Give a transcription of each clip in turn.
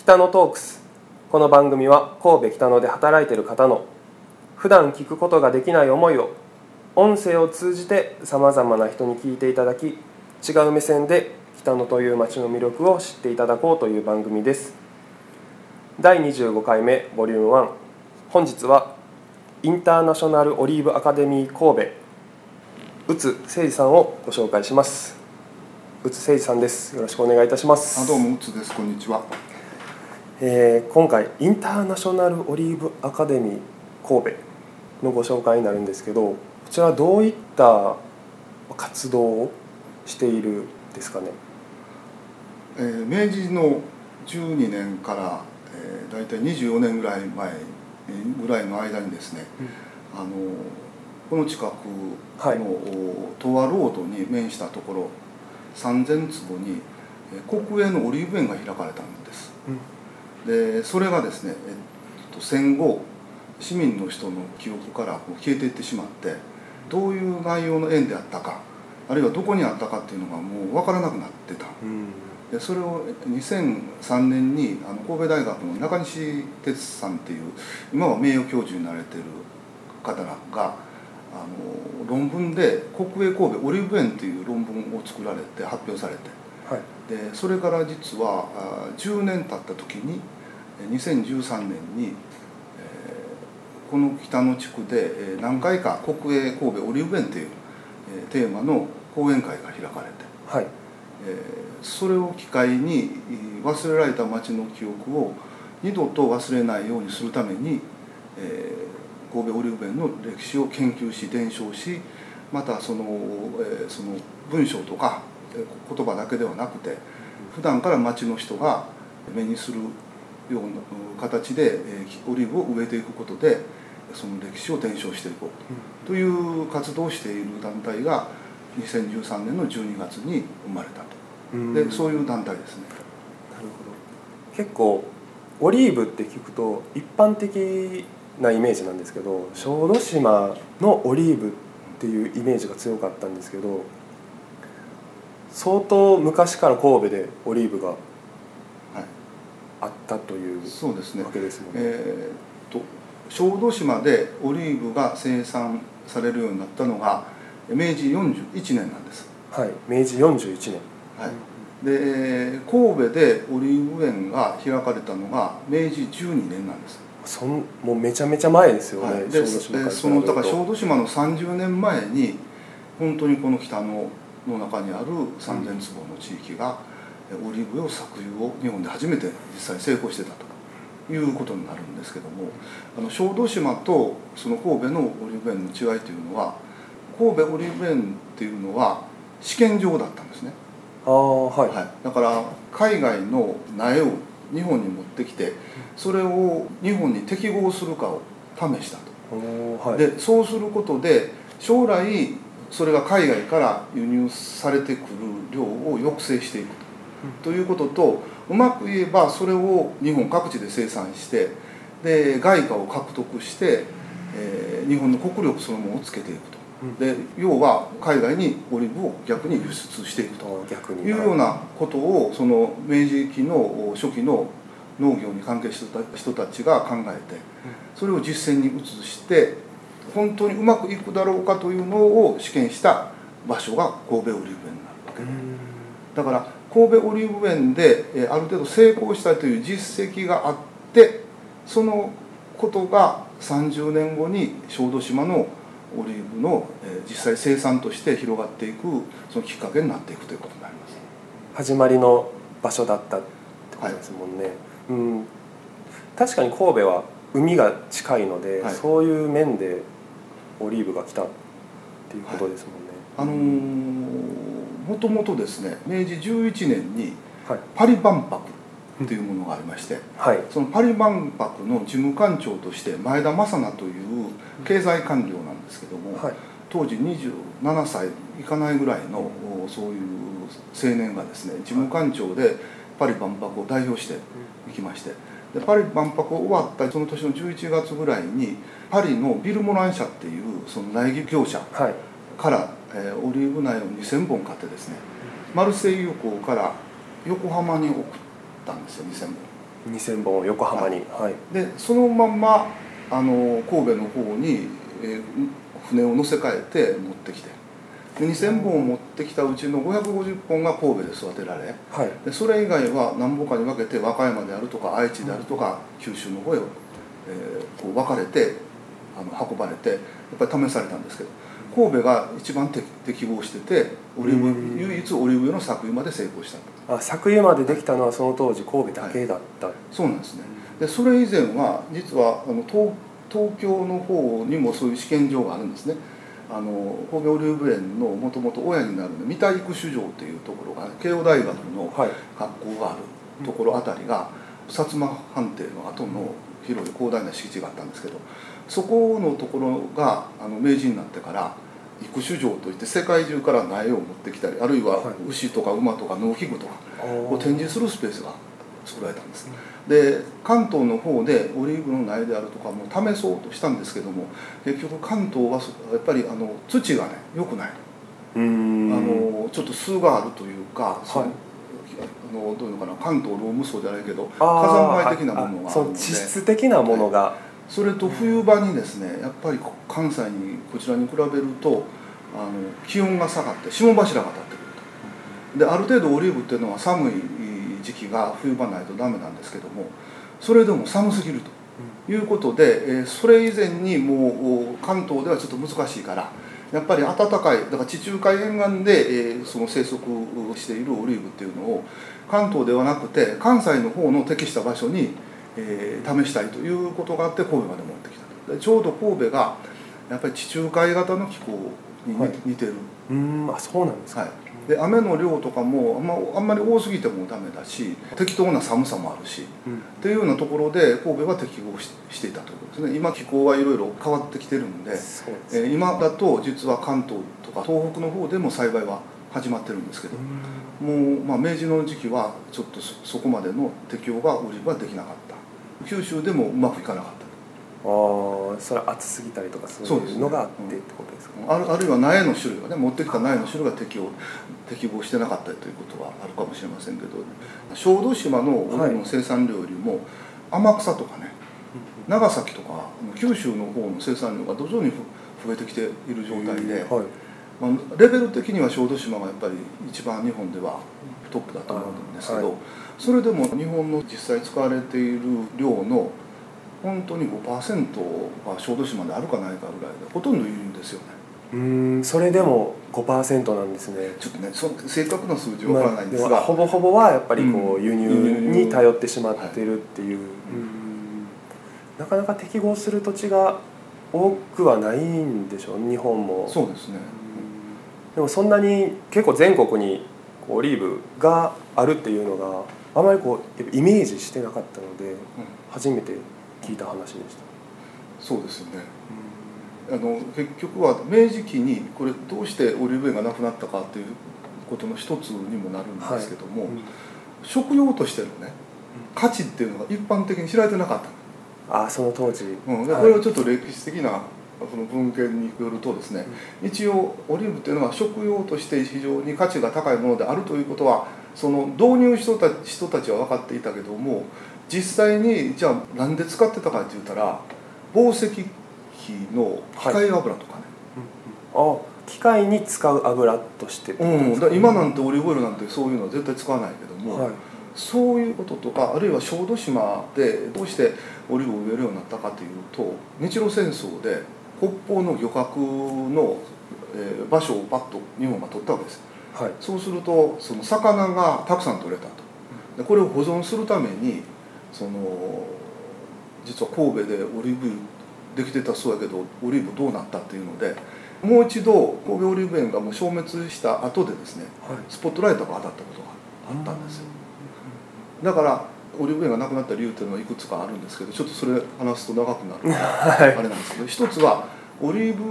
北野トークス。この番組は神戸北野で働いている方の普段聞くことができない思いを音声を通じてさまざまな人に聞いていただき違う目線で北野という街の魅力を知っていただこうという番組です。第25回目ボリューム1本日はインターナショナルオリーブアカデミー神戸宇津誠二さんをご紹介します。宇津誠二さんです。よろしくお願いいたします。あどうもうつです。こんにちは。えー今回インターナショナルオリーブアカデミー神戸のご紹介になるんですけどこちらはどういった活動をしているんですかね？えー明治の12年から、えー、大体24年ぐらい前えーぐらいの間にですね、あのこの近くの、はい。お東和ロードに面したところ3000坪に、えー国営のオリーブ園が開かれたんですでそれがですね、えっと、戦後市民の人の記憶からこう消えていってしまってどういう内容の園であったかあるいはどこにあったかっていうのがもう分からなくなってた。うん。でそれを2003年にあの神戸大学の中西哲さんっていう今は名誉教授になられてる方があの論文で「国営神戸オリーブ園」っていう論文を作られて発表されて。はい。でそれから実はあ10年経った時にえ2013年に、えーこの北の地区でえー何回か国営神戸オリーブ園という、えーテーマの講演会が開かれて、はい。えーそれを機会にえー忘れられた町の記憶を二度と忘れないようにするために、えー神戸オリーブ園の歴史を研究し伝承しまたその,、えーその文章とかえー言葉だけではなくて普段から町の人が目にするようなうん形で、えーオリーブを植えていくことでその歴史を伝承していこうという活動をしている団体が2013年の12月に生まれたと。うんでそういう団体ですね。なるほど結構オリーブって聞くと一般的なイメージなんですけど小豆島のオリーブっていうイメージが強かったんですけど相当昔から神戸でオリーブがはい、あったというそうですねわ。けですもんね。えーっと小豆島でオリーブが生産されるようになったのが明治41年なんです。はい、明治41年。はい。で神戸でオリーブ園が開かれたのが明治12年なんです。そんもうめちゃめちゃ前ですよね。はい、でそのだから小豆島の30年前に本当にこの北のの中にある3000坪の地域がえオリーブを搾油を日本で初めて実際成功してたということになるんですけどもあの小豆島とその神戸のオリーブ園の違いというのは神戸オリーブ園っていうのは試験場だったんですね。ああはい、はい、だから海外の苗を日本に持ってきてそれを日本に適合するかを試したと。はい、でそうすることで将来それが海外から輸入されてくる量を抑制していくと,、ということとうまく言えばそれを日本各地で生産してで外貨を獲得して、えー日本の国力そのものをつけていくと。うん。で要は海外にオリーブを逆に輸出していくと。と逆に。いうようなことをその明治期の初期の農業に関係してた人たちが考えてそれを実践に移して本当にうまくいくだろうかというのを試験した場所が神戸オリーブ園になるわけ。うでん。だから神戸オリーブ園でえーある程度成功したという実績があってそのことが30年後に小豆島のオリーブのえー実際生産として広がっていくそのきっかけになっていくということになります。始まりの場所だったってことですもんね、うん。確かに神戸は海が近いので、はい。そういう面でオリーブが来たっていうことですもんね、あのーもともとですね明治11年にはい。パリ万博というものがありましてはい。そのパリ万博の事務官長として前田正奈という経済官僚なんですけども、はい。当時27歳いかないぐらいのおそういう青年がですね事務官長でパリ万博を代表して行きましてでパリ万博終わったその年の11月ぐらいにパリのビルモラン社っていうその苗木業者はい。から、えーオリーブ苗を2000本買ってですねマルセイユ港から横浜に送ったんですよ2000本。2000本横浜にはい。でそのまんまあの神戸の方に、えー船を乗せ替えて持ってきて。で2000本を持ってきたうちの550本が神戸で育てられはい。でそれ以外は何本かに分けて和歌山であるとか愛知であるとか九州の方へ、えーこう分かれてあの運ばれてやっぱり試されたんですけど神戸が一番適適合しててオリーうん。ブ唯一オリーブ油の搾油まで成功したと。あ作油までできたのはその当時神戸だけだった、そうなんですね。でそれ以前は実はあの東東京の方にもそういう試験場があるんですね。あの神戸オリーブ園のもともと親になる三田育種場というところが慶応大学のはい。学校があるところあたりが薩摩藩邸の後の広い広大な敷地があったんですけどそこのところがあの明治になってから育種場といって世界中から苗を持ってきたりあるいははい。牛とか馬とか農機具とかをお展示するスペースが作られたんです。で関東の方でオリーブの苗であるとかも試そうとしたんですけども結局関東はそやっぱりあの土がね良くない、あのちょっと巣があるというか、はい。あのどういうのかな関東ローム層じゃないけど火山灰的なものがあるので。あそう地質的なものが、それと冬場にですねやっぱりこ関西にこちらに比べるとあの気温が下がって霜柱が立ってくると。である程度オリーブっていうのは寒い時期が冬場ないとダメなんですけどもそれでも寒すぎるということで、えーそれ以前にもう関東ではちょっと難しいからやっぱり暖かいだから地中海沿岸で、えーその生息しているオリーブっていうのを関東ではなくて関西の方の適した場所に、えー試したいということがあって神戸まで持ってきたと。でちょうど神戸がやっぱり地中海型の気候に似,、はい。似てる、うーんあそうなんですか、はい、で雨の量とかもあんまあんまり多すぎてもダメだし適当な寒さもあるしうん。っていうようなところで神戸は適合ししていたということですね。今気候はいろいろ変わってきてるんで、です。えー今だと実は関東とか東北の方でも栽培は始まってるんですけどうもう、まあ、明治の時期はちょっとそそこまでの適応がオリーブはできなかった。九州でもうまくいかなかったああそれは暑すぎたりとかそういうのがあってってことですか、あるあるいは苗の種類がね持ってきた苗の種類が適応適合してなかったりということはあるかもしれませんけど小豆島の生産量よりも天草とかね長崎とか九州の方の生産量が徐々にふ増えてきている状態で、はい。まあ、レベル的には小豆島がやっぱり一番日本ではトップだと思うんですけど、はい。それでも日本の実際使われている量の本当に5%が小豆島であるかないかぐらいでほとんど輸入ですよね。うーんそれでも5%なんですね。ちょっとねその正確な数字はわからないんですが、まあほぼほぼはやっぱりこううん。輸入に頼ってしまってるっていう、なかなか適合する土地が多くはないんでしょう日本も。そうですね、でもそんなに結構全国にオリーブがあるっていうのがあまりこうイメージしてなかったのでうん。初めて聞いた話でした、そうですよね。あの結局は明治期にこれどうしてオリーブ園がなくなったかっていうことの一つにもなるんですけども、うん食用としてのね価値っていうのが一般的に知られてなかった。ああその当時、うん、これはちょっと歴史的なその文献によるとですね、一応オリーブっていうのは食用として非常に価値が高いものであるということはその導入人た人たちは分かっていたけども実際にじゃあなんで使ってたかって言ったら紡績機の機械油とかね、あ機械に使う油としてうん。今なんてオリーブオイルなんてそういうのは絶対使わないけども、はい。そういうこととかあるいは小豆島でどうしてオリーブを植えるようになったかというと日露戦争で北方の漁獲の、えー場所をパッと日本が取ったわけです。はい。そうするとその魚がたくさん取れたと。でこれを保存するためにその実は神戸でオリーブ油できてたそうやけどオリーブどうなったっていうのでもう一度神戸オリーブ園がもう消滅した後でですねはい。スポットライトが当たったことがあったんですよ。だからオリーブ園がなくなった理由っていうのはいくつかあるんですけどちょっとそれ話すと長くなる。はい。あれなんですけど一つはオリーブ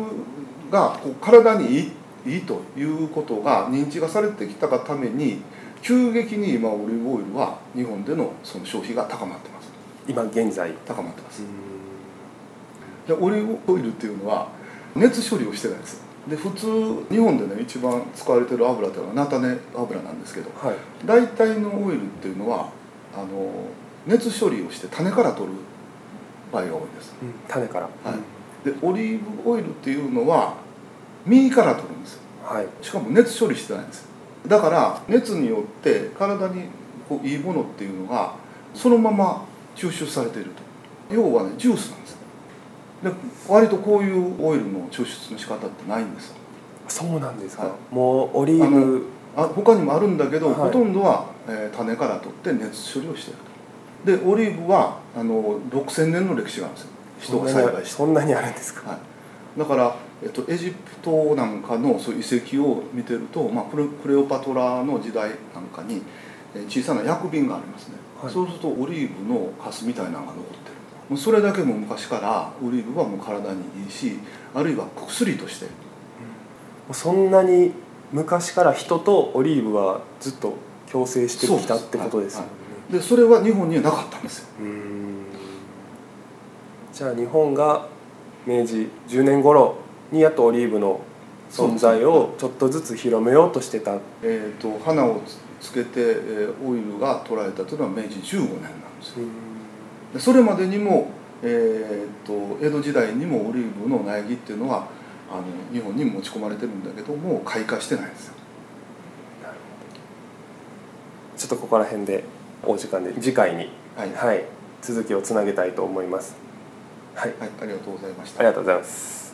がこう体にいいいいということが認知がされてきたがために急激に今オリーブオイルは日本でのその消費が高まってます。今現在。高まってます。でオリーブオイルっていうのは熱処理をしてないんです。よで普通日本でね一番使われてる油というのは菜種油なんですけどはい。大体のオイルっていうのはあの熱処理をして種から取る場合が多いです。うん種から。はい。でオリーブオイルっていうのは実から取るんです。よはい。しかも熱処理してないんです。よだから熱によって体にこういいものっていうのがそのまま吸収されていると。要はねジュースなんです。で割とこういうオイルの抽出の仕方ってないんです。よそうなんですか、はい。もうオリーブ。あ他にもあるんだけど、はい。ほとんどは、えー種から取って熱処理をしていると。でオリーブはあの6000年の歴史があるんですよ。人が栽培して。そんなにあるんですか。はい、だから、えっと、エジプトなんかのそういう遺跡を見てると、まあ、クレオパトラの時代なんかにえー小さな薬瓶がありますね、はい。そうするとオリーブのカスみたいなのが残ってる。もうそれだけも昔からオリーブはもう体にいいしあるいは薬として。もうそんなに昔から人とオリーブはずっと共生してきたってことですよね。はい。でそれは日本にはなかったんですよ。じゃあ日本が明治10年頃にやっとオリーブの存在をちょっとずつ広めようとしてた。えー、と花をつつけて、えーオイルが取られたというのは明治15年なんですよ。でそれまでにも、えー、と江戸時代にもオリーブの苗木っていうのはあの日本に持ち込まれてるんだけども開花してないんですよ。ちょっとここら辺でお時間で次回に、はい、はい、続きをつなげたいと思います。はい。はい、ありがとうございました。ありがとうございます